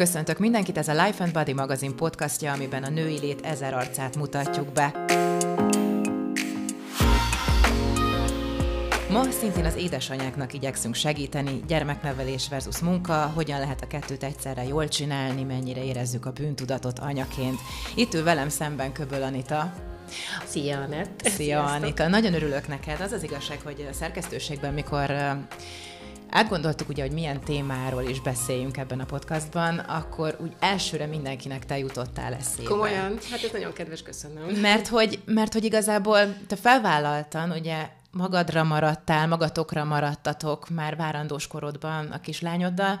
Köszöntök mindenkit, ez a Life and Body magazin podcastja, amiben a női lét ezer arcát mutatjuk be. Ma szintén az édesanyáknak igyekszünk segíteni, gyermeknevelés versus munka, hogyan lehet a kettőt egyszerre jól csinálni, mennyire érezzük a bűntudatot anyaként. Itt ül velem szemben Köböl Anita. Szia, Anett! Szia, Sziasztok. Anita! Nagyon örülök neked. Az az igazság, hogy a szerkesztőségben, mikor átgondoltuk ugye, hogy milyen témáról is beszéljünk ebben a podcastban, akkor úgy elsőre mindenkinek te jutottál eszébe. Komolyan? Hát ez nagyon kedves, köszönöm. Mert hogy, mert hogy igazából te felvállaltan, ugye magadra maradtál, magatokra maradtatok már várandós korodban a kislányoddal,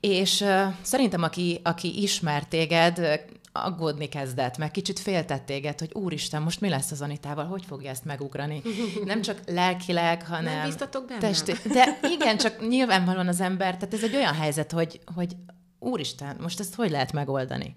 és uh, szerintem aki, aki ismer téged, aggódni kezdett, meg kicsit féltett téged, hogy úristen, most mi lesz az Anitával, hogy fogja ezt megugrani. Nem csak lelkileg, hanem... Nem bíztatok benne? Testi... De igen, csak nyilvánvalóan az ember, tehát ez egy olyan helyzet, hogy, hogy úristen, most ezt hogy lehet megoldani?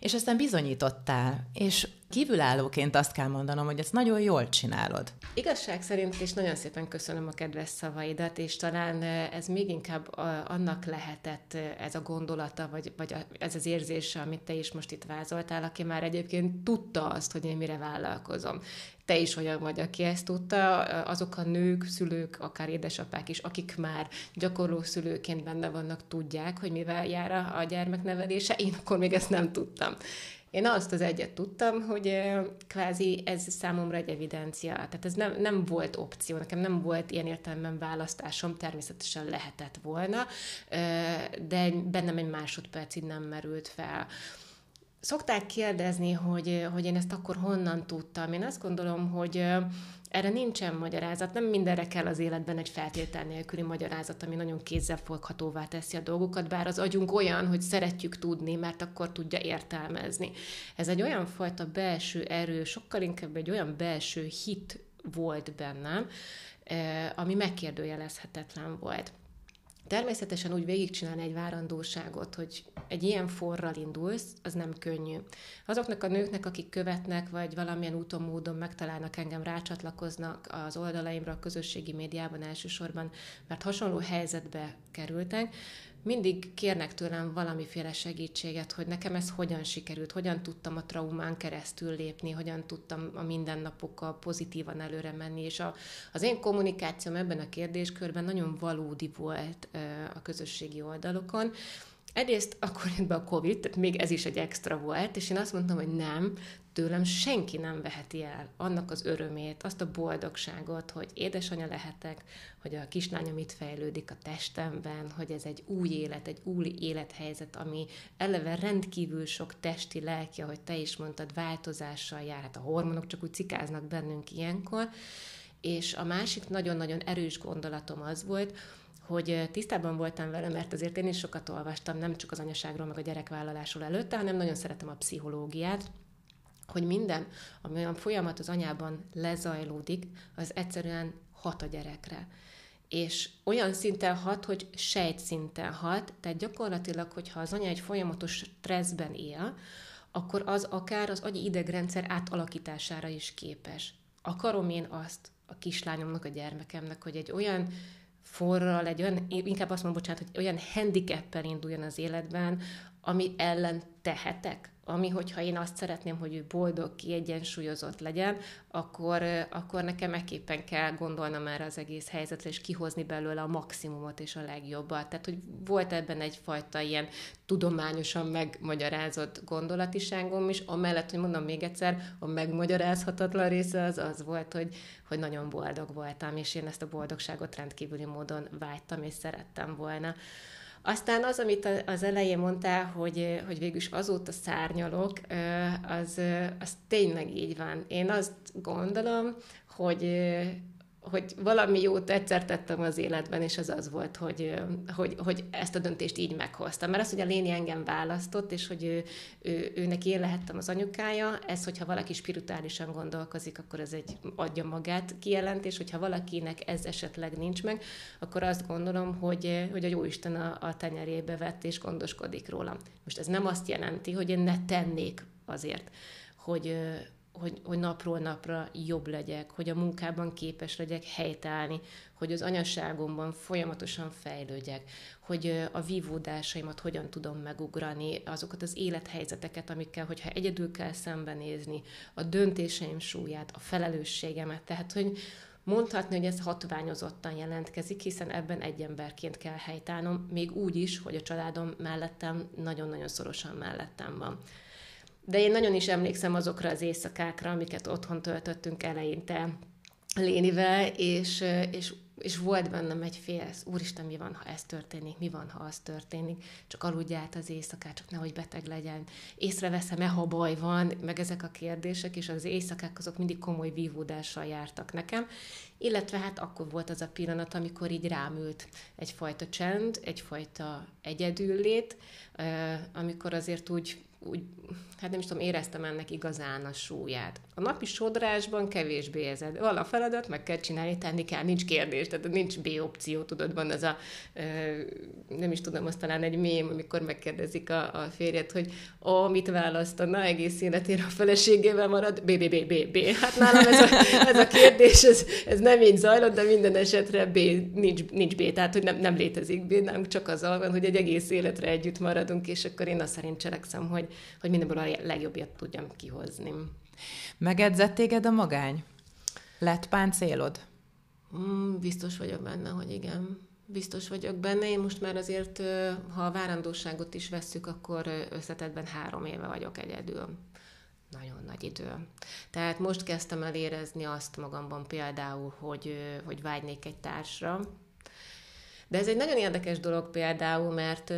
És aztán bizonyítottál, és kívülállóként azt kell mondanom, hogy ezt nagyon jól csinálod. Igazság szerint is nagyon szépen köszönöm a kedves szavaidat, és talán ez még inkább annak lehetett ez a gondolata, vagy, vagy ez az érzése, amit te is most itt vázoltál, aki már egyébként tudta azt, hogy én mire vállalkozom. Te is olyan vagy, aki ezt tudta, azok a nők, szülők, akár édesapák is, akik már gyakorló szülőként benne vannak, tudják, hogy mivel jár a gyermeknevelése, én akkor még ezt nem tudtam. Én azt az egyet tudtam, hogy kvázi ez számomra egy evidencia, tehát ez nem, nem volt opció, nekem nem volt ilyen értelemben választásom, természetesen lehetett volna, de bennem egy másodpercig nem merült fel. Szokták kérdezni, hogy, hogy én ezt akkor honnan tudtam. Én azt gondolom, hogy erre nincsen magyarázat, nem mindenre kell az életben egy feltétel nélküli magyarázat, ami nagyon kézzelfoghatóvá teszi a dolgokat, bár az agyunk olyan, hogy szeretjük tudni, mert akkor tudja értelmezni. Ez egy olyan fajta belső erő, sokkal inkább egy olyan belső hit volt bennem, eh, ami megkérdőjelezhetetlen volt. Természetesen úgy végigcsinálni egy várandóságot, hogy egy ilyen forral indulsz, az nem könnyű. Azoknak a nőknek, akik követnek, vagy valamilyen úton, módon megtalálnak engem, rácsatlakoznak az oldalaimra, a közösségi médiában elsősorban, mert hasonló helyzetbe kerültek, mindig kérnek tőlem valamiféle segítséget, hogy nekem ez hogyan sikerült, hogyan tudtam a traumán keresztül lépni, hogyan tudtam a mindennapokkal pozitívan előre menni, és a, az én kommunikációm ebben a kérdéskörben nagyon valódi volt a közösségi oldalokon, Egyrészt akkor jött be a Covid, tehát még ez is egy extra volt, és én azt mondtam, hogy nem, tőlem senki nem veheti el annak az örömét, azt a boldogságot, hogy édesanyja lehetek, hogy a kislányom itt fejlődik a testemben, hogy ez egy új élet, egy új élethelyzet, ami eleve rendkívül sok testi, lelki, ahogy te is mondtad, változással jár. Hát a hormonok csak úgy cikáznak bennünk ilyenkor. És a másik nagyon-nagyon erős gondolatom az volt, hogy tisztában voltam vele, mert azért én is sokat olvastam, nem csak az anyaságról, meg a gyerekvállalásról előtte, hanem nagyon szeretem a pszichológiát, hogy minden, ami olyan folyamat az anyában lezajlódik, az egyszerűen hat a gyerekre. És olyan szinten hat, hogy sejt szinten hat, tehát gyakorlatilag, hogyha az anya egy folyamatos stresszben él, akkor az akár az agyi idegrendszer átalakítására is képes. Akarom én azt a kislányomnak, a gyermekemnek, hogy egy olyan forral, egy olyan, inkább azt mondom, bocsánat, hogy olyan handicappel induljon az életben, ami ellen tehetek, ami, hogyha én azt szeretném, hogy ő boldog, kiegyensúlyozott legyen, akkor, akkor nekem megképpen kell gondolnom erre az egész helyzetre, és kihozni belőle a maximumot és a legjobbat. Tehát, hogy volt ebben egyfajta ilyen tudományosan megmagyarázott gondolatiságom is, amellett, hogy mondom még egyszer, a megmagyarázhatatlan része az az volt, hogy, hogy nagyon boldog voltam, és én ezt a boldogságot rendkívüli módon vágytam, és szerettem volna. Aztán az, amit az elején mondtál, hogy, hogy végülis azóta szárnyalok, az, az tényleg így van. Én azt gondolom, hogy hogy valami jót egyszer tettem az életben, és az az volt, hogy, hogy, hogy ezt a döntést így meghoztam. Mert az, hogy a Léni engem választott, és hogy ő, ő, őnek én lehettem az anyukája, ez, hogyha valaki spirituálisan gondolkozik, akkor ez egy adja magát kijelentés, hogyha valakinek ez esetleg nincs meg, akkor azt gondolom, hogy, hogy a Jóisten a, a tenyerébe vett, és gondoskodik róla. Most ez nem azt jelenti, hogy én ne tennék azért, hogy hogy, hogy napról napra jobb legyek, hogy a munkában képes legyek helytállni, hogy az anyaságomban folyamatosan fejlődjek, hogy a vívódásaimat hogyan tudom megugrani, azokat az élethelyzeteket, amikkel, hogyha egyedül kell szembenézni, a döntéseim súlyát, a felelősségemet, tehát, hogy mondhatni, hogy ez hatványozottan jelentkezik, hiszen ebben egy emberként kell helytállnom, még úgy is, hogy a családom mellettem nagyon-nagyon szorosan mellettem van. De én nagyon is emlékszem azokra az éjszakákra, amiket otthon töltöttünk eleinte Lénivel, és, és, és volt bennem egy fél, úristen, mi van, ha ez történik, mi van, ha az történik, csak aludj át az éjszakát, csak nehogy beteg legyen, észreveszem-e, ha baj van, meg ezek a kérdések, és az éjszakák azok mindig komoly vívódással jártak nekem, illetve hát akkor volt az a pillanat, amikor így rámült egyfajta csend, egyfajta egyedüllét, amikor azért úgy úgy, hát nem is tudom, éreztem ennek igazán a súlyát. A napi sodrásban kevésbé érzed. Van a feladat, meg kell csinálni, tenni kell, nincs kérdés, tehát nincs B opció, tudod, van az a, nem is tudom, azt talán egy mém, amikor megkérdezik a, a férjet, hogy ó, mit választana, egész életére a feleségével marad, B, B, B, B, B. Hát nálam ez a, ez a kérdés, ez, ez nem így zajlott, de minden esetre B, nincs, nincs B, tehát hogy nem, nem létezik B, nem csak az van, hogy egy egész életre együtt maradunk, és akkor én azt szerint cselekszem, hogy, hogy mindenből a legjobbjat tudjam kihozni. Megedzett téged a magány? Lett páncélod? Mm, biztos vagyok benne, hogy igen. Biztos vagyok benne. Én most már azért, ha a várandóságot is vesszük, akkor összetetben három éve vagyok egyedül. Nagyon nagy idő. Tehát most kezdtem el érezni azt magamban például, hogy, hogy vágynék egy társra, de ez egy nagyon érdekes dolog például, mert,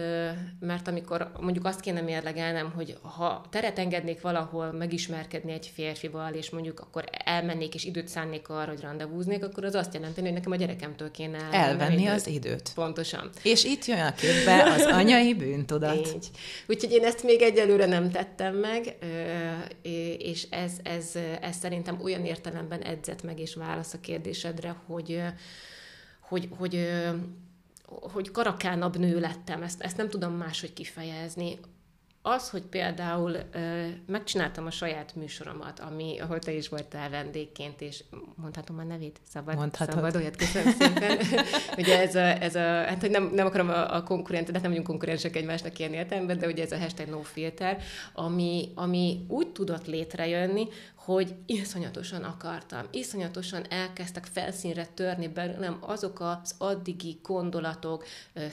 mert amikor mondjuk azt kéne mérlegelnem, hogy ha teret engednék valahol megismerkedni egy férfival, és mondjuk akkor elmennék és időt szánnék arra, hogy rendezvúznék, akkor az azt jelenti, hogy nekem a gyerekemtől kéne elvenni időt. az időt. Pontosan. És itt jön a képbe az anyai bűntudat. Így. Úgyhogy én ezt még egyelőre nem tettem meg, és ez, ez, ez szerintem olyan értelemben edzett meg és válasz a kérdésedre, hogy hogy, hogy hogy karakánabb nő lettem, ezt, ezt nem tudom máshogy kifejezni. Az, hogy például ö, megcsináltam a saját műsoromat, ami, ahol te is voltál vendégként, és mondhatom a nevét? Szabad? Mondhatod. Szabad, olyat köszönöm szépen. ugye ez a, ez a hát hogy nem, nem akarom a, a konkurent, de nem vagyunk konkurensek egymásnak ilyen értelemben, de ugye ez a hashtag no filter, ami, ami úgy tudott létrejönni, hogy iszonyatosan akartam, iszonyatosan elkezdtek felszínre törni belőlem azok az addigi gondolatok,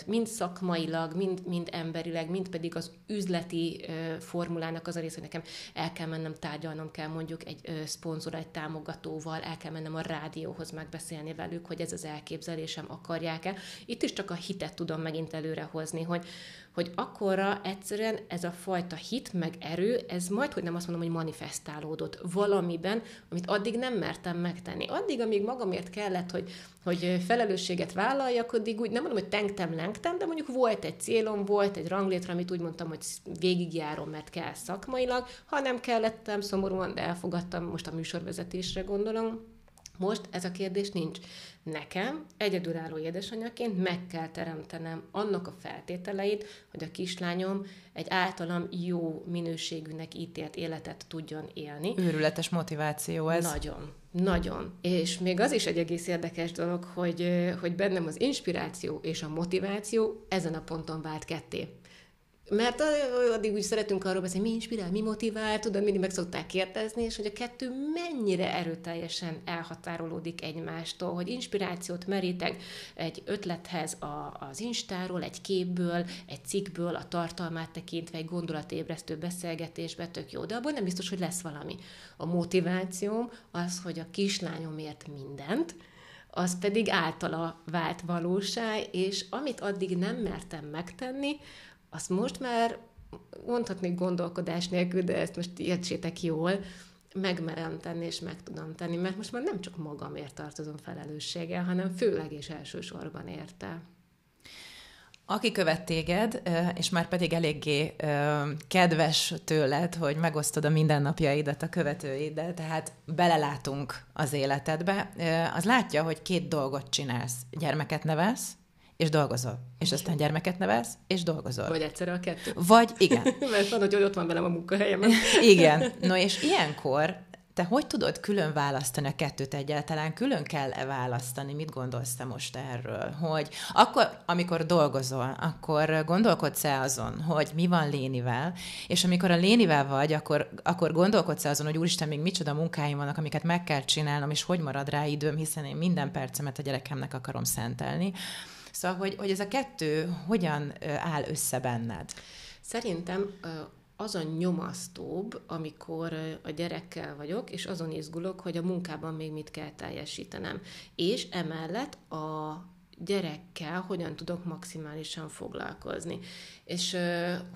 mind szakmailag, mind, mind emberileg, mind pedig az üzleti formulának az a rész, hogy nekem el kell mennem, tárgyalnom kell mondjuk egy szponzor, egy támogatóval, el kell mennem a rádióhoz megbeszélni velük, hogy ez az elképzelésem akarják-e. Itt is csak a hitet tudom megint előrehozni, hogy, hogy akkorra egyszerűen ez a fajta hit meg erő, ez majd, hogy nem azt mondom, hogy manifestálódott valamiben, amit addig nem mertem megtenni. Addig, amíg magamért kellett, hogy, hogy felelősséget vállaljak, addig úgy nem mondom, hogy tengtem, lengtem, de mondjuk volt egy célom, volt egy ranglétra, amit úgy mondtam, hogy végigjárom, mert kell szakmailag, ha nem kellettem szomorúan, de elfogadtam, most a műsorvezetésre gondolom, most ez a kérdés nincs. Nekem egyedülálló édesanyaként meg kell teremtenem annak a feltételeit, hogy a kislányom egy általam jó minőségűnek ítélt életet tudjon élni. Őrületes motiváció ez. Nagyon. Nagyon. És még az is egy egész érdekes dolog, hogy, hogy bennem az inspiráció és a motiváció ezen a ponton vált ketté. Mert addig úgy szeretünk arról beszélni, mi inspirál, mi motivál, tudod, mindig meg szokták kérdezni, és hogy a kettő mennyire erőteljesen elhatárolódik egymástól, hogy inspirációt merítek egy ötlethez a, az Instáról, egy képből, egy cikkből, a tartalmát tekintve, egy gondolatébresztő beszélgetésbe, tök jó, de abból nem biztos, hogy lesz valami. A motivációm az, hogy a kislányomért mindent, az pedig általa vált valóság, és amit addig nem mertem megtenni, azt most már mondhatnék gondolkodás nélkül, de ezt most értsétek jól, megmerem tenni, és meg tudom tenni, mert most már nem csak magamért tartozom felelősséggel, hanem főleg és elsősorban érte. Aki követ téged, és már pedig eléggé kedves tőled, hogy megosztod a mindennapjaidat a követőiddel, tehát belelátunk az életedbe, az látja, hogy két dolgot csinálsz. Gyermeket nevelsz, és dolgozol. És aztán gyermeket nevelsz, és dolgozol. Vagy egyszerre a kettő. Vagy igen. Mert van, hogy ott van velem a munkahelyem. igen. No és ilyenkor te hogy tudod külön választani a kettőt egyáltalán? Külön kell-e választani? Mit gondolsz te most erről? Hogy akkor, amikor dolgozol, akkor gondolkodsz-e azon, hogy mi van Lénivel, és amikor a Lénivel vagy, akkor, akkor gondolkodsz-e azon, hogy úristen, még micsoda munkáim vannak, amiket meg kell csinálnom, és hogy marad rá időm, hiszen én minden percemet a gyerekemnek akarom szentelni. Szóval, hogy, hogy ez a kettő hogyan áll össze benned? Szerintem az a nyomasztóbb, amikor a gyerekkel vagyok, és azon izgulok, hogy a munkában még mit kell teljesítenem. És emellett a gyerekkel hogyan tudok maximálisan foglalkozni. És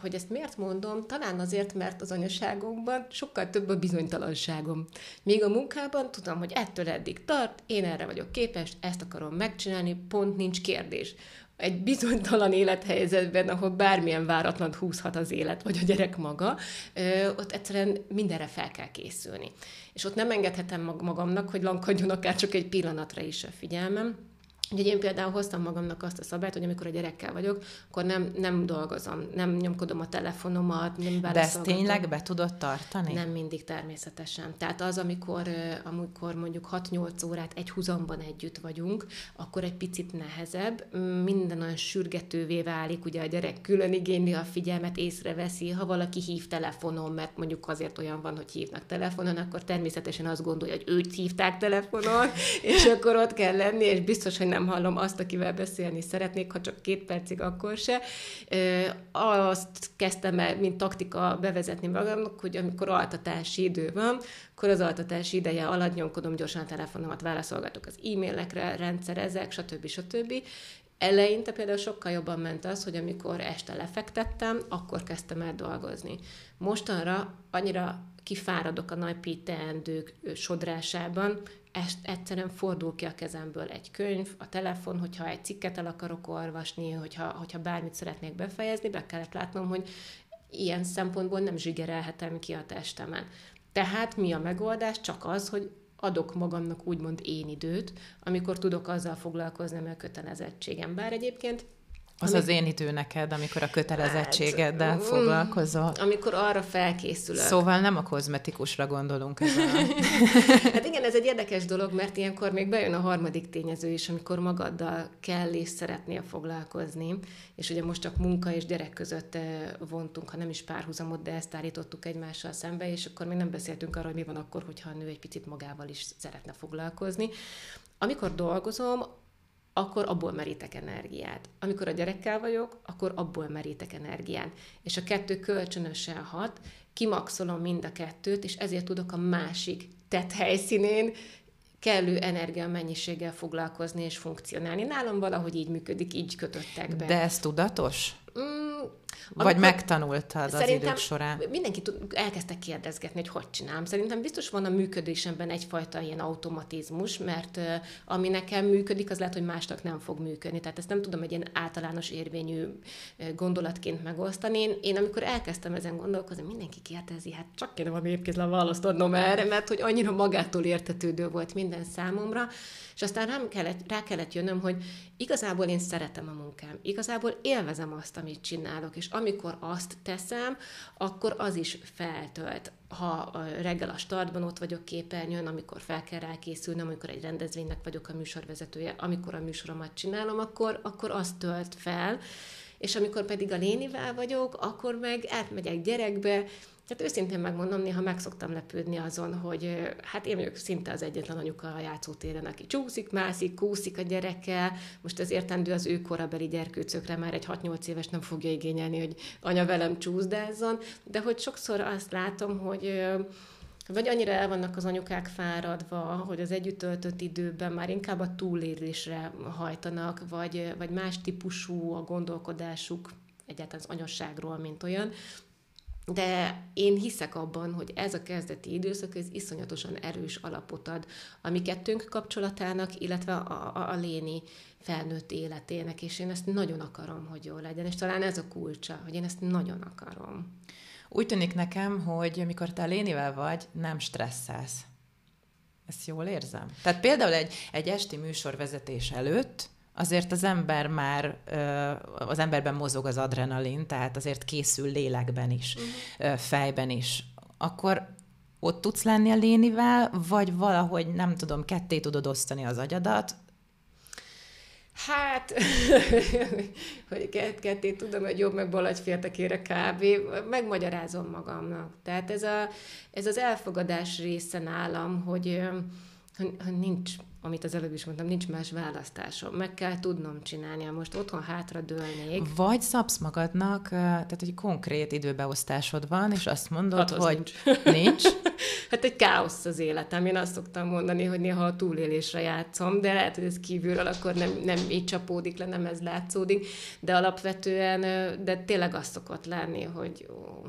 hogy ezt miért mondom? Talán azért, mert az anyaságomban sokkal több a bizonytalanságom. Még a munkában tudom, hogy ettől eddig tart, én erre vagyok képes, ezt akarom megcsinálni, pont nincs kérdés egy bizonytalan élethelyzetben, ahol bármilyen váratlan húzhat az élet, vagy a gyerek maga, ott egyszerűen mindenre fel kell készülni. És ott nem engedhetem magamnak, hogy lankadjon akár csak egy pillanatra is a figyelmem, Ugye én például hoztam magamnak azt a szabályt, hogy amikor a gyerekkel vagyok, akkor nem, nem dolgozom, nem nyomkodom a telefonomat, nem De ezt tényleg be tudod tartani? Nem mindig természetesen. Tehát az, amikor, amikor mondjuk 6-8 órát egy húzamban együtt vagyunk, akkor egy picit nehezebb, minden olyan sürgetővé válik, ugye a gyerek külön igényli a figyelmet, észreveszi, ha valaki hív telefonon, mert mondjuk azért olyan van, hogy hívnak telefonon, akkor természetesen azt gondolja, hogy őt hívták telefonon, és akkor ott kell lenni, és biztos, hogy nem hallom azt, akivel beszélni szeretnék, ha csak két percig, akkor se. Azt kezdtem el, mint taktika bevezetni magamnak, hogy amikor altatási idő van, akkor az altatási ideje alatt nyomkodom gyorsan a telefonomat, válaszolgatok az e-mailekre, rendszerezek, stb. stb. Eleinte például sokkal jobban ment az, hogy amikor este lefektettem, akkor kezdtem el dolgozni. Mostanra annyira kifáradok a napi teendők sodrásában, egyszerűen fordul ki a kezemből egy könyv, a telefon, hogyha egy cikket el akarok olvasni, hogyha, hogyha bármit szeretnék befejezni, be kellett látnom, hogy ilyen szempontból nem zsigerelhetem ki a testemen. Tehát mi a megoldás? Csak az, hogy adok magamnak úgymond én időt, amikor tudok azzal foglalkozni, mert a kötelezettségem. Bár egyébként az Amik... az én idő neked, amikor a kötelezettségeddel hát, foglalkozol. Amikor arra felkészülök. Szóval nem a kozmetikusra gondolunk hát igen, ez egy érdekes dolog, mert ilyenkor még bejön a harmadik tényező is, amikor magaddal kell és szeretnél foglalkozni. És ugye most csak munka és gyerek között vontunk, ha nem is párhuzamot, de ezt állítottuk egymással szembe, és akkor még nem beszéltünk arról, hogy mi van akkor, hogyha a nő egy picit magával is szeretne foglalkozni. Amikor dolgozom, akkor abból merítek energiát. Amikor a gyerekkel vagyok, akkor abból merítek energiát. És a kettő kölcsönösen hat, kimaxolom mind a kettőt, és ezért tudok a másik tett helyszínén kellő energia mennyiséggel foglalkozni és funkcionálni. Nálam valahogy így működik, így kötöttek be. De ez tudatos? Mm, vagy megtanultad az idők során? Mindenki tud, elkezdte kérdezgetni, hogy hogy csinálom. Szerintem biztos van a működésemben egyfajta ilyen automatizmus, mert ami nekem működik, az lehet, hogy másnak nem fog működni. Tehát ezt nem tudom egy ilyen általános érvényű gondolatként megosztani. Én, én amikor elkezdtem ezen gondolkozni, mindenki kérdezi, hát csak kéne valami épkézlen választ adnom erre, mert hogy annyira magától értetődő volt minden számomra, és aztán rám kellett, rá kellett jönnöm, hogy igazából én szeretem a munkám, igazából élvezem azt, amit csinálok, és amikor azt teszem, akkor az is feltölt. Ha reggel a startban ott vagyok képernyőn, amikor fel kell rá készülnöm, amikor egy rendezvénynek vagyok a műsorvezetője, amikor a műsoromat csinálom, akkor, akkor azt tölt fel, és amikor pedig a lénivel vagyok, akkor meg átmegyek gyerekbe, tehát őszintén megmondom, néha meg szoktam lepődni azon, hogy hát én vagyok szinte az egyetlen anyuka a játszótéren, aki csúszik, mászik, kúszik a gyerekkel. Most ez értendő az ő korabeli gyerkőcökre már egy 6-8 éves nem fogja igényelni, hogy anya velem csúszdázzon, de hogy sokszor azt látom, hogy vagy annyira el vannak az anyukák fáradva, hogy az együtt töltött időben már inkább a túlélésre hajtanak, vagy, vagy más típusú a gondolkodásuk egyáltalán az anyasságról, mint olyan, de én hiszek abban, hogy ez a kezdeti időszak, ez iszonyatosan erős alapot ad a mi kettőnk kapcsolatának, illetve a, a, a léni felnőtt életének, és én ezt nagyon akarom, hogy jó legyen, és talán ez a kulcsa, hogy én ezt nagyon akarom. Úgy tűnik nekem, hogy amikor te lénivel vagy, nem stresszelsz. Ezt jól érzem? Tehát például egy, egy esti műsorvezetés előtt azért az ember már, az emberben mozog az adrenalin, tehát azért készül lélekben is, uh-huh. fejben is. Akkor ott tudsz lenni a lénivel, vagy valahogy, nem tudom, ketté tudod osztani az agyadat, Hát, hogy ketté tudom, hogy jobb meg bal féltekére kb. Megmagyarázom magamnak. Tehát ez, a, ez az elfogadás része nálam, hogy, hogy nincs amit az előbb is mondtam, nincs más választásom. Meg kell tudnom csinálni, most otthon hátra dőlnék. Vagy szabsz magadnak, tehát egy konkrét időbeosztásod van, és azt mondod, hát hogy nincs. nincs. hát egy káosz az életem. Én azt szoktam mondani, hogy néha a túlélésre játszom, de lehet, hogy ez kívülről akkor nem, nem így csapódik le, nem ez látszódik, de alapvetően, de tényleg azt szokott lenni, hogy ó,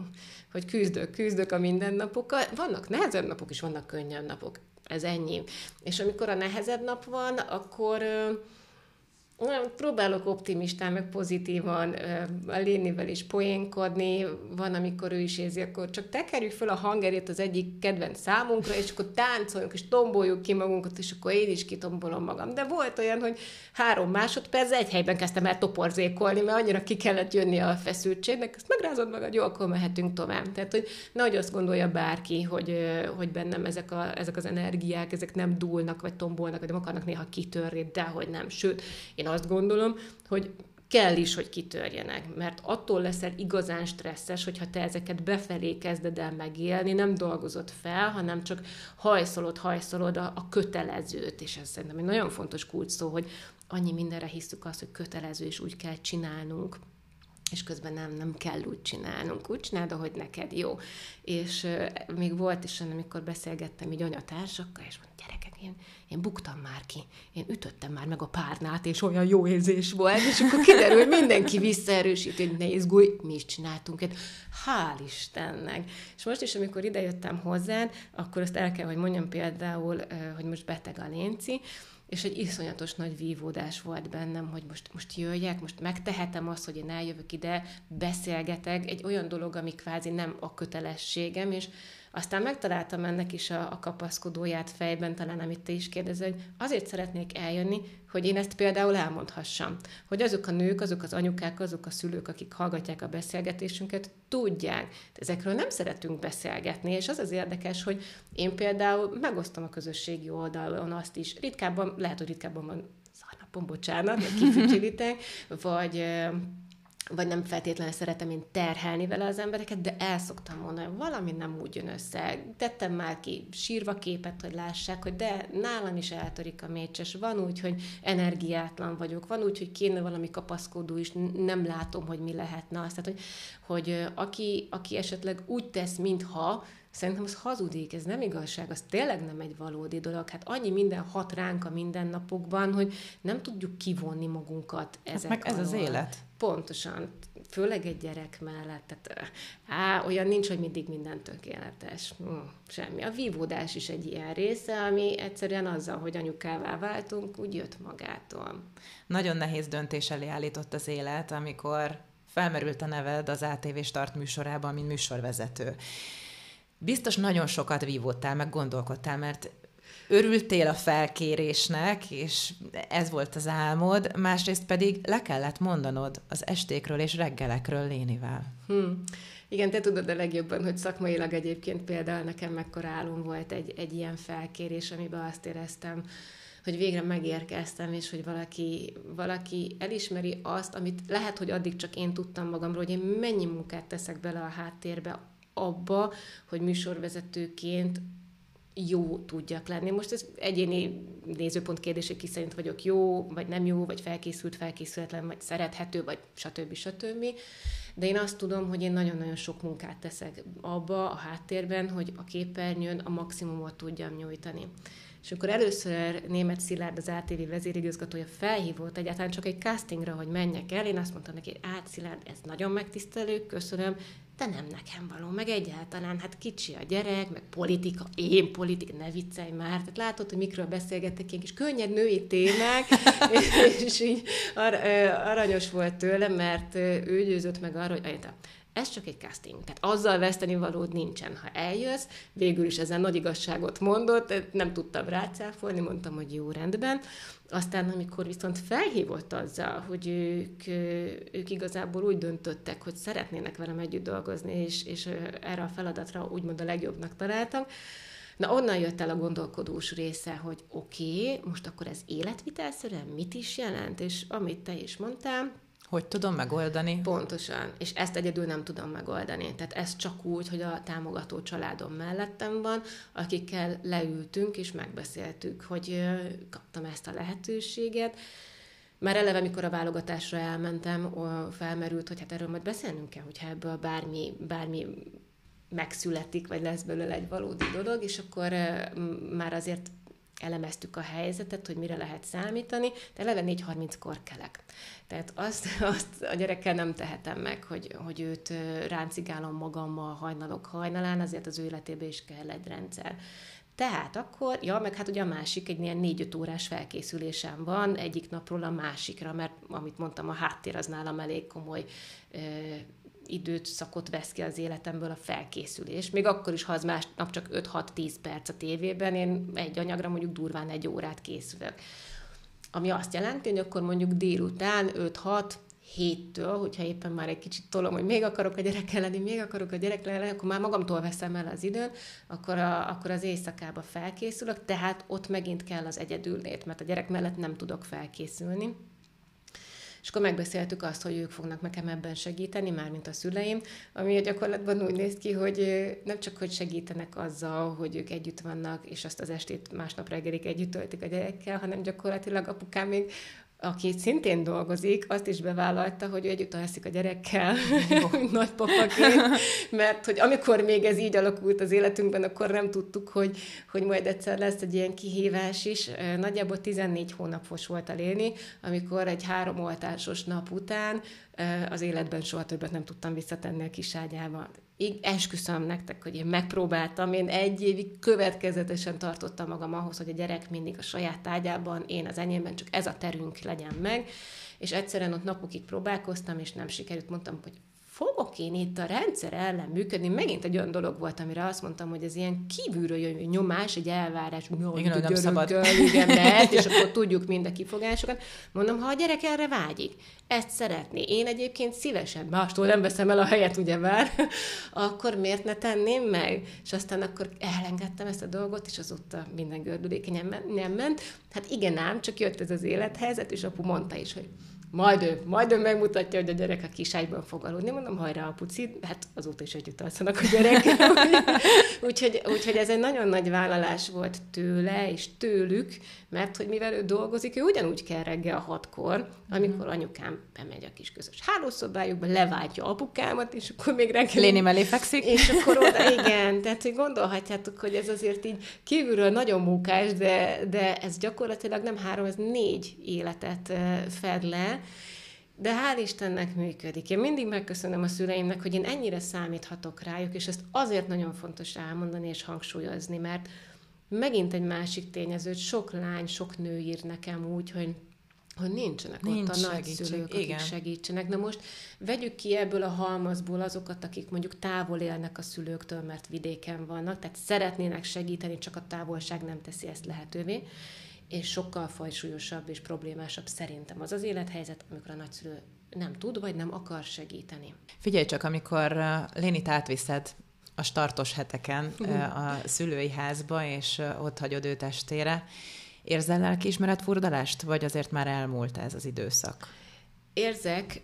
hogy küzdök, küzdök a mindennapokkal. Vannak nehezebb napok is, vannak könnyebb napok ez ennyi. És amikor a nehezebb nap van, akkor próbálok optimistán, meg pozitívan a Lénivel is poénkodni, van, amikor ő is érzi, akkor csak tekerjük fel a hangerét az egyik kedvenc számunkra, és akkor táncoljunk, és tomboljuk ki magunkat, és akkor én is kitombolom magam. De volt olyan, hogy három másodperc, egy helyben kezdtem el toporzékolni, mert annyira ki kellett jönni a feszültségnek, ezt megrázod magad, jó, akkor mehetünk tovább. Tehát, hogy nehogy azt gondolja bárki, hogy, hogy bennem ezek, a, ezek az energiák, ezek nem dúlnak, vagy tombolnak, vagy nem akarnak néha kitörni, de hogy nem. Sőt, én azt gondolom, hogy kell is, hogy kitörjenek, mert attól leszel igazán stresszes, hogyha te ezeket befelé kezded el megélni, nem dolgozod fel, hanem csak hajszolod, hajszolod a, a kötelezőt, és ez szerintem egy nagyon fontos kulcs szó, hogy annyi mindenre hiszük azt, hogy kötelező, és úgy kell csinálnunk, és közben nem, nem kell úgy csinálnunk, úgy csináld, ahogy neked jó. És uh, még volt is, amikor beszélgettem így anyatársakkal, és mondtam, gyerekek, én, én buktam már ki, én ütöttem már meg a párnát, és olyan jó érzés volt, és akkor kiderül, hogy mindenki visszaerősít, hogy ne izgulj, mi is csináltunk egy Hál' Istennek! És most is, amikor idejöttem hozzád, akkor azt el kell, hogy mondjam például, hogy most beteg a Lénci, és egy iszonyatos nagy vívódás volt bennem, hogy most, most jöjjek, most megtehetem azt, hogy én eljövök ide, beszélgetek, egy olyan dolog, ami kvázi nem a kötelességem, és aztán megtaláltam ennek is a, a kapaszkodóját fejben, talán amit te is kérdezel, hogy azért szeretnék eljönni, hogy én ezt például elmondhassam. Hogy azok a nők, azok az anyukák, azok a szülők, akik hallgatják a beszélgetésünket, tudják. Ezekről nem szeretünk beszélgetni, és az az érdekes, hogy én például megosztom a közösségi oldalon azt is, ritkábban, lehet, hogy ritkábban van szarnapom, bocsánat, kifütyülítek, vagy vagy nem feltétlenül szeretem én terhelni vele az embereket, de el szoktam mondani, hogy valami nem úgy jön össze. Tettem már ki sírva képet, hogy lássák, hogy de nálam is eltörik a mécses. Van úgy, hogy energiátlan vagyok, van úgy, hogy kéne valami kapaszkodó is, nem látom, hogy mi lehetne azt. Tehát, hogy, hogy aki, aki esetleg úgy tesz, mintha, Szerintem az hazudik, ez nem igazság, az tényleg nem egy valódi dolog. Hát annyi minden hat ránk a mindennapokban, hogy nem tudjuk kivonni magunkat ezek hát meg ez alól. az élet. Pontosan, főleg egy gyerek mellett. Tehát, á, olyan nincs, hogy mindig minden tökéletes. Hm, semmi. A vívódás is egy ilyen része, ami egyszerűen azzal, hogy anyukává váltunk, úgy jött magától. Nagyon nehéz döntés elé állított az élet, amikor felmerült a neved az ATV Start műsorában, mint műsorvezető biztos nagyon sokat vívódtál, meg gondolkodtál, mert örültél a felkérésnek, és ez volt az álmod, másrészt pedig le kellett mondanod az estékről és reggelekről Lénivel. Hmm. Igen, te tudod a legjobban, hogy szakmailag egyébként például nekem mekkora álom volt egy, egy ilyen felkérés, amiben azt éreztem, hogy végre megérkeztem, és hogy valaki, valaki elismeri azt, amit lehet, hogy addig csak én tudtam magamról, hogy én mennyi munkát teszek bele a háttérbe, abba, hogy műsorvezetőként jó tudjak lenni. Most ez egyéni nézőpont kérdése, ki szerint vagyok jó, vagy nem jó, vagy felkészült, felkészületlen, vagy szerethető, vagy stb. stb. De én azt tudom, hogy én nagyon-nagyon sok munkát teszek abba a háttérben, hogy a képernyőn a maximumot tudjam nyújtani. És akkor először német Szilárd, az ATV vezérigazgatója felhívott egyáltalán csak egy castingra, hogy menjek el. Én azt mondtam neki, át Szilárd, ez nagyon megtisztelő, köszönöm, de nem nekem való, meg egyáltalán, hát kicsi a gyerek, meg politika, én politika, ne viccelj már, tehát látod, hogy mikről beszélgettek, ilyen kis könnyed női témák, és így ar- aranyos volt tőle, mert ő győzött meg arra, hogy Ez csak egy casting. Tehát azzal veszteni valód nincsen. Ha eljössz, végül is ezen nagy igazságot mondott, nem tudtam rácáfolni, mondtam, hogy jó rendben. Aztán, amikor viszont felhívott azzal, hogy ők, ők igazából úgy döntöttek, hogy szeretnének velem együtt dolgozni, és, és erre a feladatra úgymond a legjobbnak találtak, Na onnan jött el a gondolkodós része, hogy oké, okay, most akkor ez életvitelszerűen mit is jelent, és amit te is mondtál, hogy tudom megoldani? Pontosan, és ezt egyedül nem tudom megoldani. Tehát ez csak úgy, hogy a támogató családom mellettem van, akikkel leültünk és megbeszéltük, hogy kaptam ezt a lehetőséget. Már eleve, amikor a válogatásra elmentem, felmerült, hogy hát erről majd beszélnünk kell, hogyha ebből bármi, bármi megszületik, vagy lesz belőle egy valódi dolog, és akkor már azért elemeztük a helyzetet, hogy mire lehet számítani, de eleve 4.30-kor kelek. Tehát azt, azt a gyerekkel nem tehetem meg, hogy, hogy őt ráncigálom magammal hajnalok hajnalán, azért az ő életébe is kell egy rendszer. Tehát akkor, ja, meg hát ugye a másik egy ilyen négy-öt órás felkészülésem van egyik napról a másikra, mert amit mondtam, a háttér az nálam elég komoly szakot vesz ki az életemből a felkészülés. Még akkor is, ha az másnap csak 5-6-10 perc a tévében, én egy anyagra mondjuk durván egy órát készülök. Ami azt jelenti, hogy akkor mondjuk délután 5-6 héttől, hogyha éppen már egy kicsit tolom, hogy még akarok a gyerekkel lenni, még akarok a gyerekkel lenni, akkor már magamtól veszem el az időn, akkor, a, akkor az éjszakába felkészülök, tehát ott megint kell az egyedüllét, mert a gyerek mellett nem tudok felkészülni. És akkor megbeszéltük azt, hogy ők fognak nekem ebben segíteni, mármint a szüleim, ami a gyakorlatban úgy néz ki, hogy nem csak hogy segítenek azzal, hogy ők együtt vannak, és azt az estét másnap reggelig együtt töltik a gyerekkel, hanem gyakorlatilag apukám még aki szintén dolgozik, azt is bevállalta, hogy ő együtt alszik a gyerekkel, nagypapaként, mert hogy amikor még ez így alakult az életünkben, akkor nem tudtuk, hogy, hogy majd egyszer lesz egy ilyen kihívás is. Nagyjából 14 hónapos volt a Léni, amikor egy három oltásos nap után az életben soha többet nem tudtam visszatenni a kiságyába. Így esküszöm nektek, hogy én megpróbáltam, én egy évig következetesen tartottam magam ahhoz, hogy a gyerek mindig a saját ágyában, én az enyémben, csak ez a terünk legyen meg, és egyszerűen ott napokig próbálkoztam, és nem sikerült, mondtam, hogy fogok én itt a rendszer ellen működni? Megint egy olyan dolog volt, amire azt mondtam, hogy ez ilyen kívülről jön nyomás, egy elvárás, hogy igen, nem szabad. Igen, mert, és akkor tudjuk mind a kifogásokat. Mondom, ha a gyerek erre vágyik, ezt szeretné, én egyébként szívesen, mástól nem veszem el a helyet, ugye már, akkor miért ne tenném meg? És aztán akkor elengedtem ezt a dolgot, és azóta minden gördülékenyen nem ment. Hát igen ám, csak jött ez az élethelyzet, és apu mondta is, hogy majd ő, majd ő megmutatja, hogy a gyerek a kiságyban fog aludni. Mondom, hajrá a puci, hát azóta is együtt alszanak a gyerekek. úgyhogy, úgyhogy ez egy nagyon nagy vállalás volt tőle és tőlük, mert hogy mivel ő dolgozik, ő ugyanúgy kell reggel hatkor, amikor mhm. anyukám bemegy a kis közös hálószobájukba, leváltja apukámat, és akkor még reggel... Léni mellé fekszik. És akkor oda, igen, tehát hogy gondolhatjátok, hogy ez azért így kívülről nagyon munkás, de, de ez gyakorlatilag nem három, ez négy életet fed le, de hál' Istennek működik. Én mindig megköszönöm a szüleimnek, hogy én ennyire számíthatok rájuk, és ezt azért nagyon fontos elmondani és hangsúlyozni, mert megint egy másik tényező, hogy sok lány, sok nő ír nekem úgy, hogy hogy nincsenek Nincs ott a nagyszülők, akik Igen. segítsenek. Na most vegyük ki ebből a halmazból azokat, akik mondjuk távol élnek a szülőktől, mert vidéken vannak, tehát szeretnének segíteni, csak a távolság nem teszi ezt lehetővé és sokkal fajsúlyosabb és problémásabb szerintem az az élethelyzet, amikor a nagyszülő nem tud, vagy nem akar segíteni. Figyelj csak, amikor Lénit átviszed a startos heteken a szülői házba, és ott hagyod őt estére, érzel lelkiismeret furdalást, vagy azért már elmúlt ez az időszak? Érzek,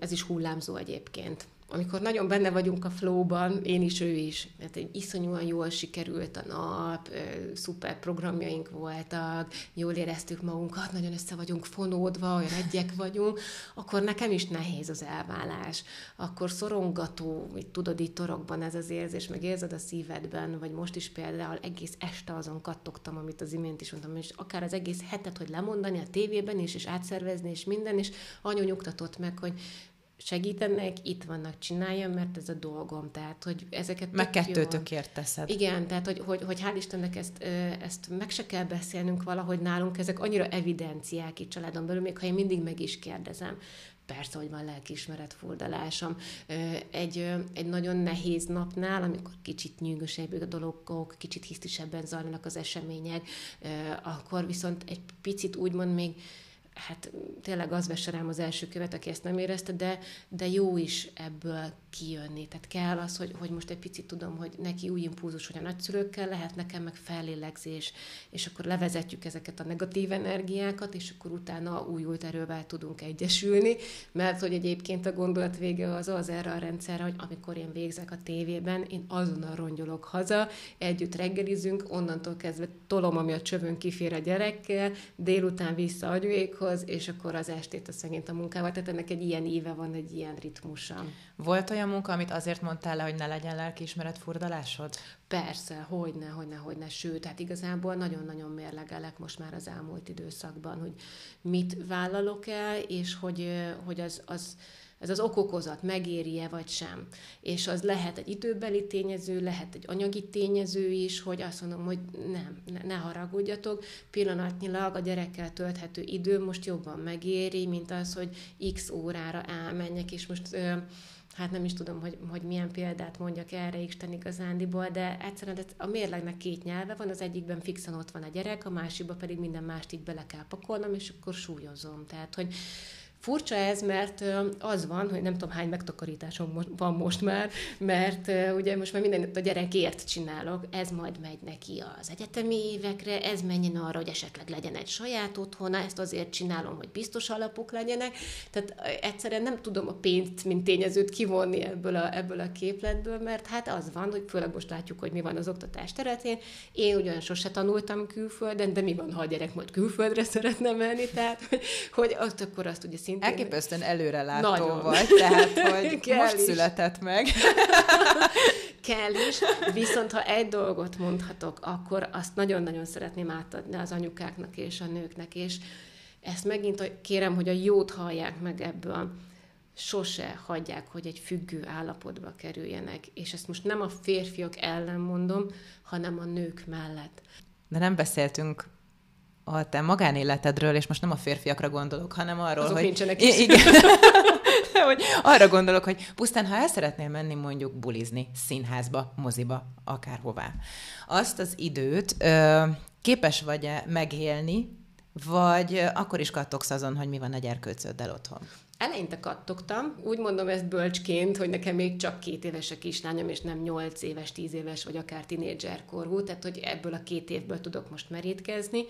ez is hullámzó egyébként amikor nagyon benne vagyunk a flowban, én is, ő is, mert egy iszonyúan jól sikerült a nap, szuper programjaink voltak, jól éreztük magunkat, nagyon össze vagyunk fonódva, olyan egyek vagyunk, akkor nekem is nehéz az elvállás. Akkor szorongató, hogy tudod, itt torokban ez az érzés, meg érzed a szívedben, vagy most is például egész este azon kattogtam, amit az imént is mondtam, és akár az egész hetet, hogy lemondani a tévében is, és átszervezni, és minden, és anyu nyugtatott meg, hogy segítenek, itt vannak, csináljam, mert ez a dolgom. Tehát, hogy ezeket... Meg kettőtökért teszed. Igen, tehát, hogy, hogy, hogy hál' Istennek ezt, ezt meg se kell beszélnünk valahogy nálunk, ezek annyira evidenciák itt családon belül, még ha én mindig meg is kérdezem. persze, hogy van lelkiismeret furdalásom. Egy, egy nagyon nehéz napnál, amikor kicsit nyűgösebb a dolgok, kicsit hisztisebben zajlanak az események, akkor viszont egy picit úgymond még hát tényleg az vesse rám az első követ, aki ezt nem érezte, de, de jó is ebből kijönni. Tehát kell az, hogy, hogy most egy picit tudom, hogy neki új impulzus, hogy a nagyszülőkkel lehet, nekem meg fellélegzés, és akkor levezetjük ezeket a negatív energiákat, és akkor utána újult erővel tudunk egyesülni, mert hogy egyébként a gondolat vége az az erre a rendszerre, hogy amikor én végzek a tévében, én azonnal rongyolok haza, együtt reggelizünk, onnantól kezdve tolom, ami a csövön kifér a gyerekkel, délután vissza agyuékhoz, és akkor az estét a szegényt a munkával. Tehát ennek egy ilyen éve van, egy ilyen ritmusa. Volt olyan munka, amit azért mondtál le, hogy ne legyen lelkiismeret furdalásod? Persze, hogyne, hogyne, hogyne. Sőt, hát igazából nagyon-nagyon mérlegelek most már az elmúlt időszakban, hogy mit vállalok el, és hogy, hogy az, az, ez az okokozat megéri-e vagy sem. És az lehet egy időbeli tényező, lehet egy anyagi tényező is, hogy azt mondom, hogy nem, ne, ne haragudjatok, pillanatnyilag a gyerekkel tölthető idő most jobban megéri, mint az, hogy x órára elmenjek, és most hát nem is tudom, hogy, hogy milyen példát mondjak erre Isten igazándiból, de egyszerűen a mérlegnek két nyelve van, az egyikben fixen ott van a gyerek, a másikban pedig minden mást így bele kell pakolnom, és akkor súlyozom. Tehát, hogy Furcsa ez, mert az van, hogy nem tudom hány megtakarításom van most már, mert ugye most már mindent a gyerekért csinálok, ez majd megy neki az egyetemi évekre, ez menjen arra, hogy esetleg legyen egy saját otthona, ezt azért csinálom, hogy biztos alapok legyenek, tehát egyszerűen nem tudom a pénzt, mint tényezőt kivonni ebből a, ebből a képletből, mert hát az van, hogy főleg most látjuk, hogy mi van az oktatás területén, én ugyan sose tanultam külföldön, de mi van, ha a gyerek majd külföldre szeretne menni, tehát hogy, hogy azt akkor azt ugye szintén... Elképesztően előrelátó Nagyon. vagy, tehát, hogy Kell most is. született meg. Kell is, viszont ha egy dolgot mondhatok, akkor azt nagyon-nagyon szeretném átadni az anyukáknak és a nőknek, és ezt megint kérem, hogy a jót hallják meg ebből sose hagyják, hogy egy függő állapotba kerüljenek. És ezt most nem a férfiak ellen mondom, hanem a nők mellett. De nem beszéltünk a te magánéletedről, és most nem a férfiakra gondolok, hanem arról, Azok hogy... nincsenek is. Igen. hogy arra gondolok, hogy pusztán, ha el szeretnél menni mondjuk bulizni, színházba, moziba, akárhová, azt az időt ö, képes vagy-e megélni, vagy akkor is kattogsz azon, hogy mi van a gyerkőcöddel otthon? Eleinte kattogtam, úgy mondom ezt bölcsként, hogy nekem még csak két éves a kislányom, és nem nyolc éves, tíz éves, vagy akár tinédzserkorú, tehát hogy ebből a két évből tudok most merítkezni.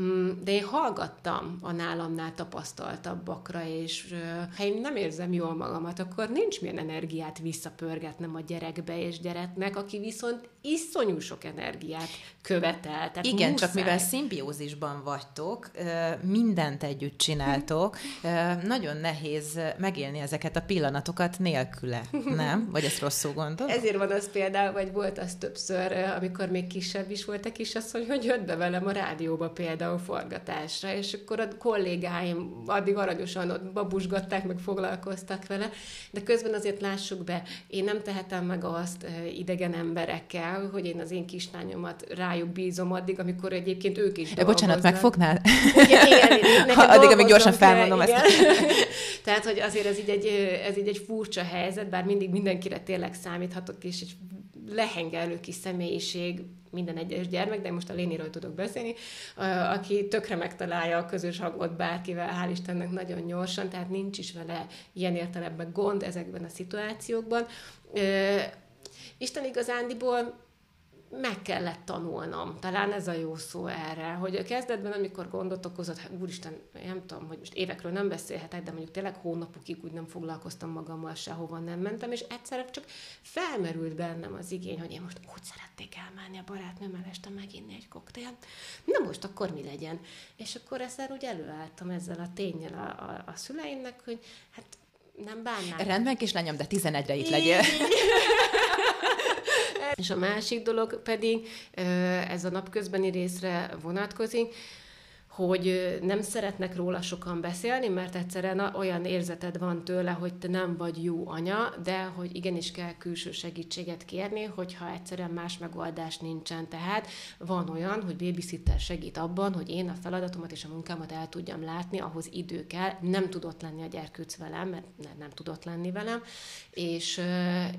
Mm, de én hallgattam a nálamnál tapasztaltabbakra, és ha én nem érzem jól magamat, akkor nincs milyen energiát visszapörgetnem a gyerekbe és gyereknek, aki viszont iszonyú sok energiát követel. Tehát Igen, muszáj. csak mivel szimbiózisban vagytok, mindent együtt csináltok, nagyon nehéz megélni ezeket a pillanatokat nélküle, nem? Vagy ezt rosszul gondolom? Ezért van az például, vagy volt az többször, amikor még kisebb is volt a kisasszony, hogy jött be velem a rádióba például forgatásra, és akkor a kollégáim addig aranyosan ott babusgatták, meg foglalkoztak vele, de közben azért lássuk be, én nem tehetem meg azt idegen emberekkel, el, hogy én az én kislányomat rájuk bízom addig, amikor egyébként ők is dolgoznak. Bocsánat, megfognál? Igen, igen, igen addig, amíg gyorsan felmondom ezt. Tehát, hogy azért ez így, egy, ez így egy furcsa helyzet, bár mindig mindenkire tényleg számíthatok, és egy lehengelő kis személyiség, minden egyes gyermek, de most a Léniről tudok beszélni, aki tökre megtalálja a közös hangot bárkivel, hál' Istennek nagyon gyorsan, tehát nincs is vele ilyen értelemben gond ezekben a szituációkban. Isten igazándiból meg kellett tanulnom. Talán ez a jó szó erre, hogy a kezdetben, amikor gondot okozott, hát úristen, nem tudom, hogy most évekről nem beszélhetek, de mondjuk tényleg hónapokig úgy nem foglalkoztam magammal, sehova nem mentem, és egyszerre csak felmerült bennem az igény, hogy én most úgy szerették elmenni a barátnőmmel este meginni egy koktélt. Na most akkor mi legyen? És akkor ezzel úgy előálltam ezzel a tényel a, a, a szüleimnek, hogy hát nem bánnám. Rendben, kislányom, de 11-re itt legyél. És a másik dolog pedig, ez a napközbeni részre vonatkozik, hogy nem szeretnek róla sokan beszélni, mert egyszerűen olyan érzeted van tőle, hogy te nem vagy jó anya, de hogy igenis kell külső segítséget kérni, hogyha egyszerűen más megoldás nincsen. Tehát van olyan, hogy babysitter segít abban, hogy én a feladatomat és a munkámat el tudjam látni, ahhoz idő kell, nem tudott lenni a gyerkőc velem, mert nem, tudott lenni velem, és,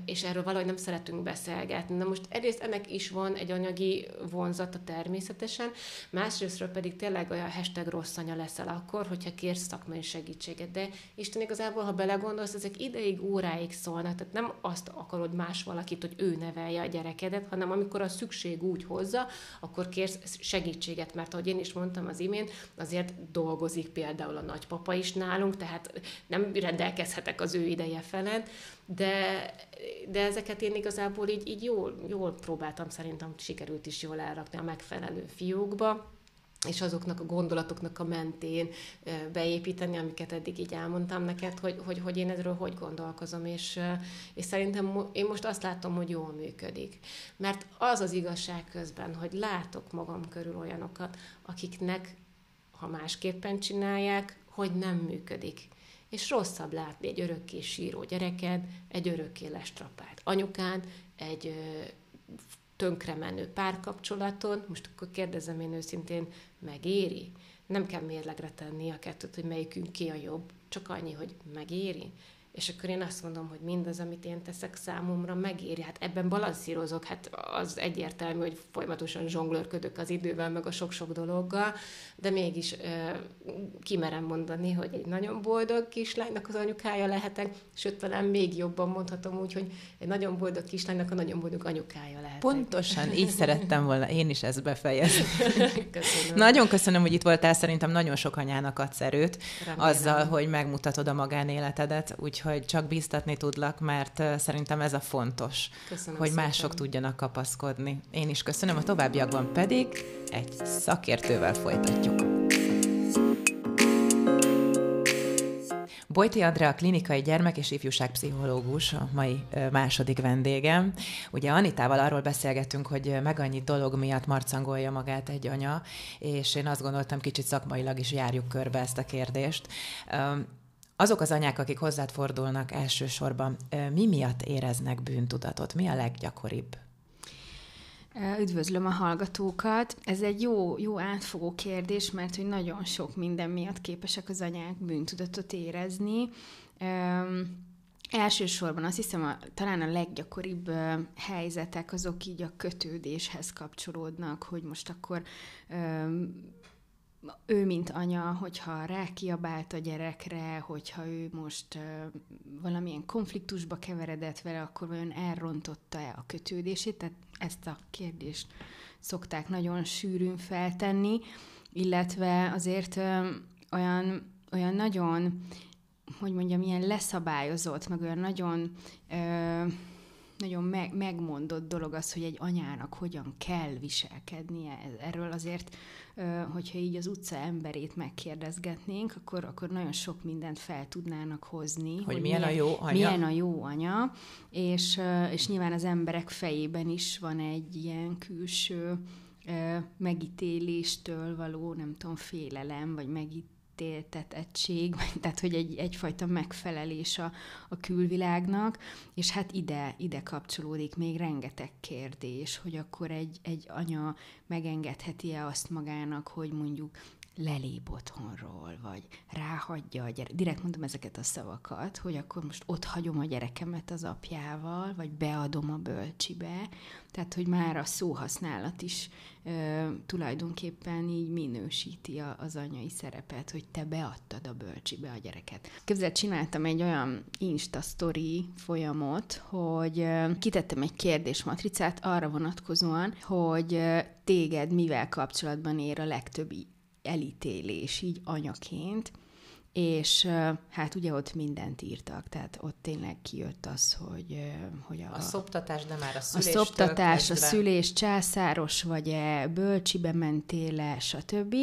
és erről valahogy nem szeretünk beszélgetni. Na most egyrészt ennek is van egy anyagi vonzata természetesen, másrésztről pedig tényleg olyan hashtag rossz anya leszel akkor, hogyha kérsz szakmai segítséget. De Isten igazából, ha belegondolsz, ezek ideig, óráig szólnak. Tehát nem azt akarod más valakit, hogy ő nevelje a gyerekedet, hanem amikor a szükség úgy hozza, akkor kérsz segítséget, mert ahogy én is mondtam az imént, azért dolgozik például a nagypapa is nálunk, tehát nem rendelkezhetek az ő ideje felett, de, de ezeket én igazából így, így jól, jól próbáltam, szerintem sikerült is jól elrakni a megfelelő fiókba és azoknak a gondolatoknak a mentén beépíteni, amiket eddig így elmondtam neked, hogy, hogy, hogy én ezről hogy gondolkozom, és, és szerintem én most azt látom, hogy jól működik. Mert az az igazság közben, hogy látok magam körül olyanokat, akiknek, ha másképpen csinálják, hogy nem működik. És rosszabb látni egy örökké síró gyereked, egy örökké lestrapált anyukád, egy tönkre menő párkapcsolaton, most akkor kérdezem én őszintén, megéri? Nem kell mérlegre tenni a kettőt, hogy melyikünk ki a jobb, csak annyi, hogy megéri és akkor én azt mondom, hogy mindaz, amit én teszek számomra, megéri. Hát ebben balanszírozok, hát az egyértelmű, hogy folyamatosan zsonglőrködök az idővel, meg a sok-sok dologgal, de mégis kimerem mondani, hogy egy nagyon boldog kislánynak az anyukája lehetek, sőt, talán még jobban mondhatom úgy, hogy egy nagyon boldog kislánynak a nagyon boldog anyukája lehetek. Pontosan, így szerettem volna én is ezt befejezni. Köszönöm. Nagyon köszönöm, hogy itt voltál, szerintem nagyon sok anyának adsz erőt Remélem. azzal, hogy megmutatod a magánéletedet, úgyhogy úgyhogy csak bíztatni tudlak, mert szerintem ez a fontos, köszönöm hogy szépen. mások tudjanak kapaszkodni. Én is köszönöm, a továbbiakban pedig egy szakértővel folytatjuk. Bojti Andrea, klinikai gyermek- és ifjúságpszichológus, a mai második vendégem. Ugye Anitával arról beszélgettünk, hogy meg annyi dolog miatt marcangolja magát egy anya, és én azt gondoltam, kicsit szakmailag is járjuk körbe ezt a kérdést. Azok az anyák, akik hozzád fordulnak elsősorban, mi miatt éreznek bűntudatot? Mi a leggyakoribb? Üdvözlöm a hallgatókat. Ez egy jó, jó átfogó kérdés, mert hogy nagyon sok minden miatt képesek az anyák bűntudatot érezni. Um, elsősorban azt hiszem, a, talán a leggyakoribb uh, helyzetek azok így a kötődéshez kapcsolódnak, hogy most akkor um, ő, mint anya, hogyha rákiabált a gyerekre, hogyha ő most uh, valamilyen konfliktusba keveredett vele, akkor vajon elrontotta-e a kötődését? Tehát ezt a kérdést szokták nagyon sűrűn feltenni, illetve azért uh, olyan, olyan nagyon, hogy mondjam, ilyen leszabályozott, meg olyan nagyon uh, nagyon meg, megmondott dolog az, hogy egy anyának hogyan kell viselkednie. Erről azért, hogyha így az utca emberét megkérdezgetnénk, akkor, akkor nagyon sok mindent fel tudnának hozni. Hogy, hogy milyen, milyen a jó anya. Milyen a jó anya, és, és nyilván az emberek fejében is van egy ilyen külső megítéléstől való, nem tudom, félelem, vagy megít megítéltetettség, tehát hogy egy, egyfajta megfelelés a, a külvilágnak, és hát ide, ide kapcsolódik még rengeteg kérdés, hogy akkor egy, egy anya megengedheti-e azt magának, hogy mondjuk lelép otthonról, vagy ráhagyja a gyerek. Direkt mondom ezeket a szavakat, hogy akkor most ott hagyom a gyerekemet az apjával, vagy beadom a bölcsibe. Tehát, hogy már a szóhasználat is ö, tulajdonképpen így minősíti a, az anyai szerepet, hogy te beadtad a bölcsibe a gyereket. Képzeld, csináltam egy olyan Insta story folyamot, hogy ö, kitettem egy kérdésmatricát arra vonatkozóan, hogy ö, téged mivel kapcsolatban ér a legtöbb elítélés így anyaként, és hát ugye ott mindent írtak, tehát ott tényleg kijött az, hogy, hogy a, a szoptatás, de már a szülés. A szoptatás, a szülés császáros vagy-e, bölcsibe mentél-e, stb.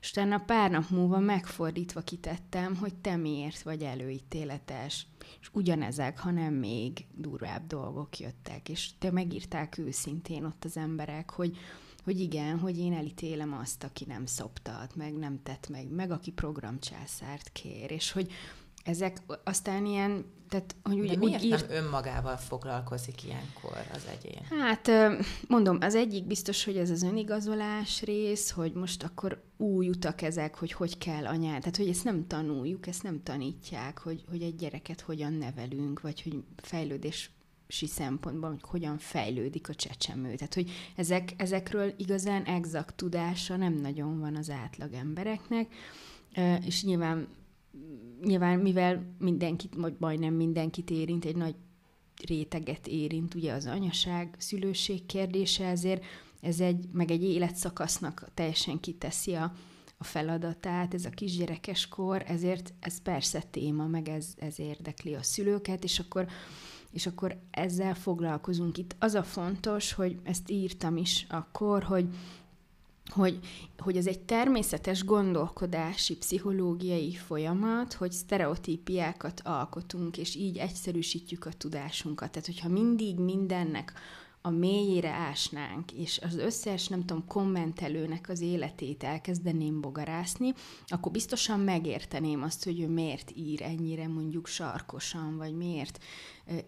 És utána pár nap múlva megfordítva kitettem, hogy te miért vagy előítéletes. És ugyanezek, hanem még durvább dolgok jöttek. És te megírták őszintén ott az emberek, hogy hogy igen, hogy én elítélem azt, aki nem szoptat, meg nem tett meg, meg aki programcsászárt kér, és hogy ezek aztán ilyen, tehát, hogy úgy, De miért úgy írt... nem önmagával foglalkozik ilyenkor az egyén? Hát, mondom, az egyik biztos, hogy ez az önigazolás rész, hogy most akkor új utak ezek, hogy hogy kell anyát, tehát hogy ezt nem tanuljuk, ezt nem tanítják, hogy, hogy egy gyereket hogyan nevelünk, vagy hogy fejlődés szempontból, hogy hogyan fejlődik a csecsemő. Tehát, hogy ezek, ezekről igazán exakt tudása nem nagyon van az átlag embereknek, és nyilván nyilván mivel mindenkit, vagy majdnem mindenkit érint, egy nagy réteget érint ugye az anyaság, szülőség kérdése, ezért ez egy, meg egy életszakasznak teljesen kiteszi a, a feladatát, ez a kisgyerekes kor, ezért ez persze téma, meg ez, ez érdekli a szülőket, és akkor, és akkor ezzel foglalkozunk itt. Az a fontos, hogy ezt írtam is akkor, hogy hogy, hogy ez egy természetes gondolkodási, pszichológiai folyamat, hogy sztereotípiákat alkotunk, és így egyszerűsítjük a tudásunkat. Tehát, hogyha mindig mindennek a mélyére ásnánk, és az összes, nem tudom, kommentelőnek az életét elkezdeném bogarászni, akkor biztosan megérteném azt, hogy ő miért ír ennyire mondjuk sarkosan, vagy miért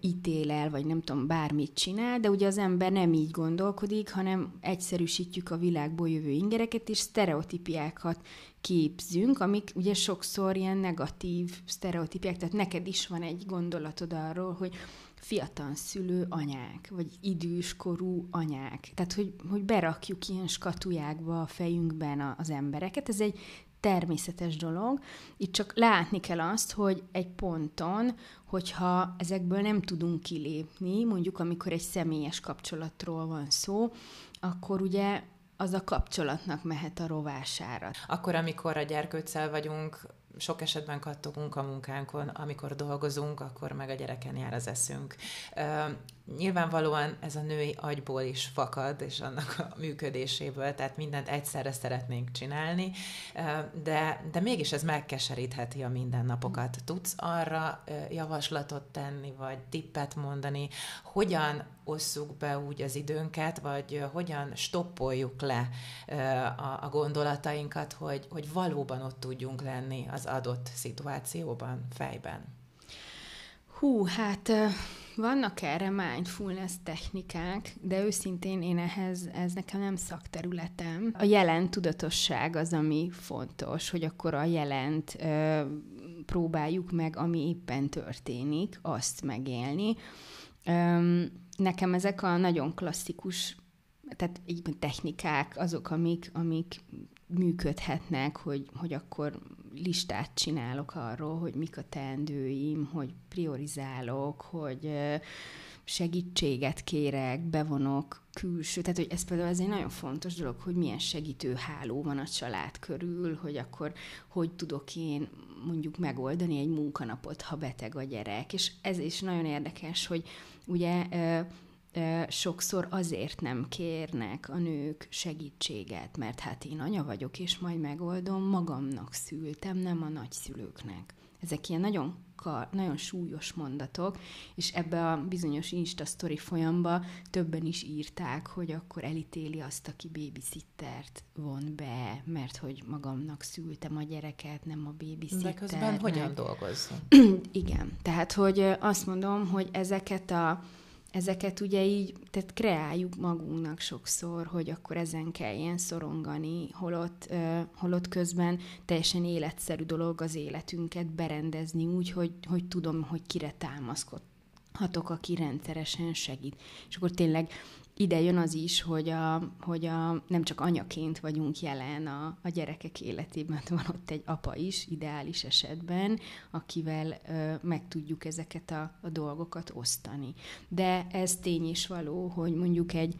ítél el, vagy nem tudom, bármit csinál, de ugye az ember nem így gondolkodik, hanem egyszerűsítjük a világból jövő ingereket, és sztereotípiákat képzünk, amik ugye sokszor ilyen negatív sztereotípiák, tehát neked is van egy gondolatod arról, hogy fiatal szülő anyák, vagy időskorú anyák. Tehát, hogy, hogy berakjuk ilyen skatujákba a fejünkben az embereket. Ez egy természetes dolog. Itt csak látni kell azt, hogy egy ponton, hogyha ezekből nem tudunk kilépni, mondjuk amikor egy személyes kapcsolatról van szó, akkor ugye az a kapcsolatnak mehet a rovására. Akkor, amikor a gyerkőccel vagyunk, sok esetben kattogunk a munkánkon, amikor dolgozunk, akkor meg a gyereken jár az eszünk. Nyilvánvalóan ez a női agyból is fakad, és annak a működéséből, tehát mindent egyszerre szeretnénk csinálni, de, de mégis ez megkeserítheti a mindennapokat. Tudsz arra javaslatot tenni, vagy tippet mondani, hogyan osszuk be úgy az időnket, vagy hogyan stoppoljuk le a, gondolatainkat, hogy, hogy valóban ott tudjunk lenni az adott szituációban, fejben? Hú, hát vannak erre mindfulness technikák, de őszintén én ehhez, ez nekem nem szakterületem. A jelen tudatosság az, ami fontos, hogy akkor a jelent ö, próbáljuk meg, ami éppen történik, azt megélni. Ö, nekem ezek a nagyon klasszikus tehát így technikák azok, amik, amik működhetnek, hogy, hogy akkor listát csinálok arról, hogy mik a teendőim, hogy priorizálok, hogy segítséget kérek, bevonok külső, tehát hogy ez például ez egy nagyon fontos dolog, hogy milyen segítő háló van a család körül, hogy akkor hogy tudok én mondjuk megoldani egy munkanapot, ha beteg a gyerek. És ez is nagyon érdekes, hogy ugye sokszor azért nem kérnek a nők segítséget, mert hát én anya vagyok, és majd megoldom, magamnak szültem, nem a nagyszülőknek. Ezek ilyen nagyon, nagyon súlyos mondatok, és ebbe a bizonyos Insta story folyamba többen is írták, hogy akkor elítéli azt, aki babysittert von be, mert hogy magamnak szültem a gyereket, nem a babysitter. De közben hogyan dolgozzon? Igen, tehát hogy azt mondom, hogy ezeket a ezeket ugye így, tehát kreáljuk magunknak sokszor, hogy akkor ezen kell ilyen szorongani, holott, uh, holott közben teljesen életszerű dolog az életünket berendezni úgy, hogy, hogy tudom, hogy kire támaszkodhatok, aki rendszeresen segít. És akkor tényleg ide jön az is, hogy, a, hogy a, nem csak anyaként vagyunk jelen a, a gyerekek életében, van ott egy apa is, ideális esetben, akivel ö, meg tudjuk ezeket a, a dolgokat osztani. De ez tény is való, hogy mondjuk egy,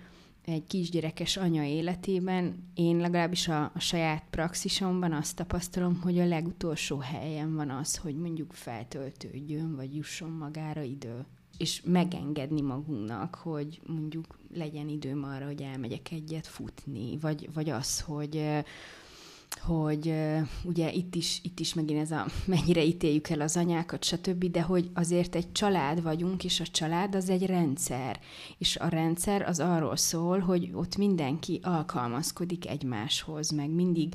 egy kisgyerekes anya életében én legalábbis a, a saját praxisomban azt tapasztalom, hogy a legutolsó helyen van az, hogy mondjuk feltöltődjön, vagy jusson magára idő és megengedni magunknak, hogy mondjuk legyen időm arra, hogy elmegyek egyet futni, vagy, vagy az, hogy hogy ugye itt is, itt is megint ez a mennyire ítéljük el az anyákat, stb., de hogy azért egy család vagyunk, és a család az egy rendszer. És a rendszer az arról szól, hogy ott mindenki alkalmazkodik egymáshoz, meg mindig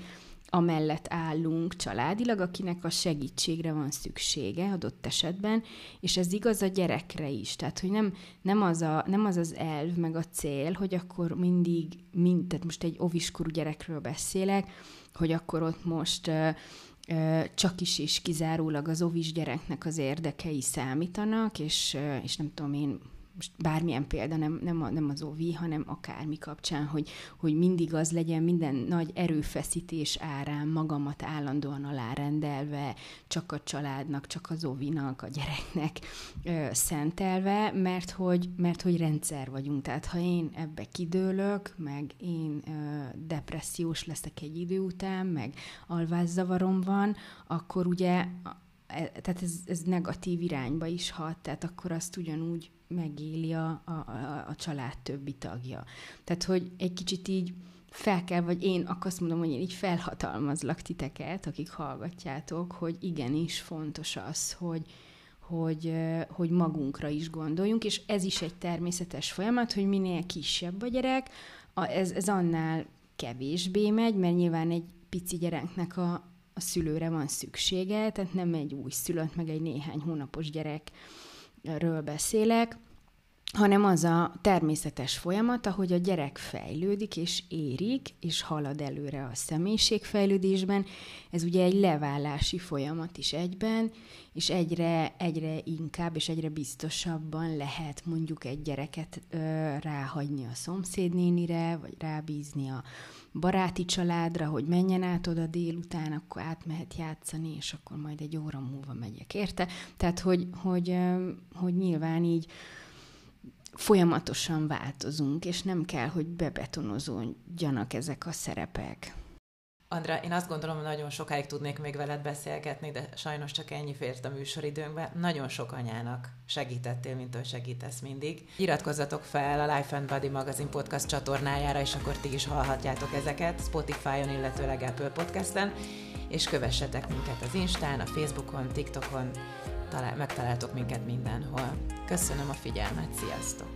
amellett állunk családilag, akinek a segítségre van szüksége adott esetben, és ez igaz a gyerekre is. Tehát, hogy nem, nem, az, a, nem az az elv, meg a cél, hogy akkor mindig, mind, tehát most egy oviskorú gyerekről beszélek, hogy akkor ott most csak is és kizárólag az ovis gyereknek az érdekei számítanak, és, és nem tudom én, most bármilyen példa, nem, nem, a, nem az OVI, hanem akármi kapcsán, hogy, hogy mindig az legyen minden nagy erőfeszítés árán magamat állandóan alárendelve, csak a családnak, csak az ovinak, a gyereknek ö, szentelve, mert hogy, mert hogy rendszer vagyunk. Tehát ha én ebbe kidőlök, meg én ö, depressziós leszek egy idő után, meg alvászavarom van, akkor ugye tehát ez, ez negatív irányba is hat, tehát akkor azt ugyanúgy megéli a, a, a, a család többi tagja. Tehát, hogy egy kicsit így fel kell, vagy én akkor azt mondom, hogy én így felhatalmazlak titeket, akik hallgatjátok, hogy igenis fontos az, hogy, hogy, hogy magunkra is gondoljunk, és ez is egy természetes folyamat, hogy minél kisebb a gyerek, ez, ez annál kevésbé megy, mert nyilván egy pici gyereknek a, a szülőre van szüksége, tehát nem egy új szülött, meg egy néhány hónapos gyerek ről beszélek, hanem az a természetes folyamat, ahogy a gyerek fejlődik és érik, és halad előre a személyiségfejlődésben. Ez ugye egy leválási folyamat is egyben, és egyre, egyre inkább és egyre biztosabban lehet mondjuk egy gyereket ö, ráhagyni a szomszédnénire, vagy rábízni a baráti családra, hogy menjen át oda délután, akkor átmehet játszani, és akkor majd egy óra múlva megyek, érte? Tehát, hogy, hogy, hogy nyilván így folyamatosan változunk, és nem kell, hogy bebetonozódjanak ezek a szerepek. Andra, én azt gondolom, hogy nagyon sokáig tudnék még veled beszélgetni, de sajnos csak ennyi fért a műsoridőnkbe. Nagyon sok anyának segítettél, mint hogy segítesz mindig. Iratkozzatok fel a Life and Body magazin podcast csatornájára, és akkor ti is hallhatjátok ezeket Spotify-on, illetőleg Apple Podcast-en, és kövessetek minket az Instán, a Facebookon, TikTokon, talál, megtaláltok minket mindenhol. Köszönöm a figyelmet, sziasztok!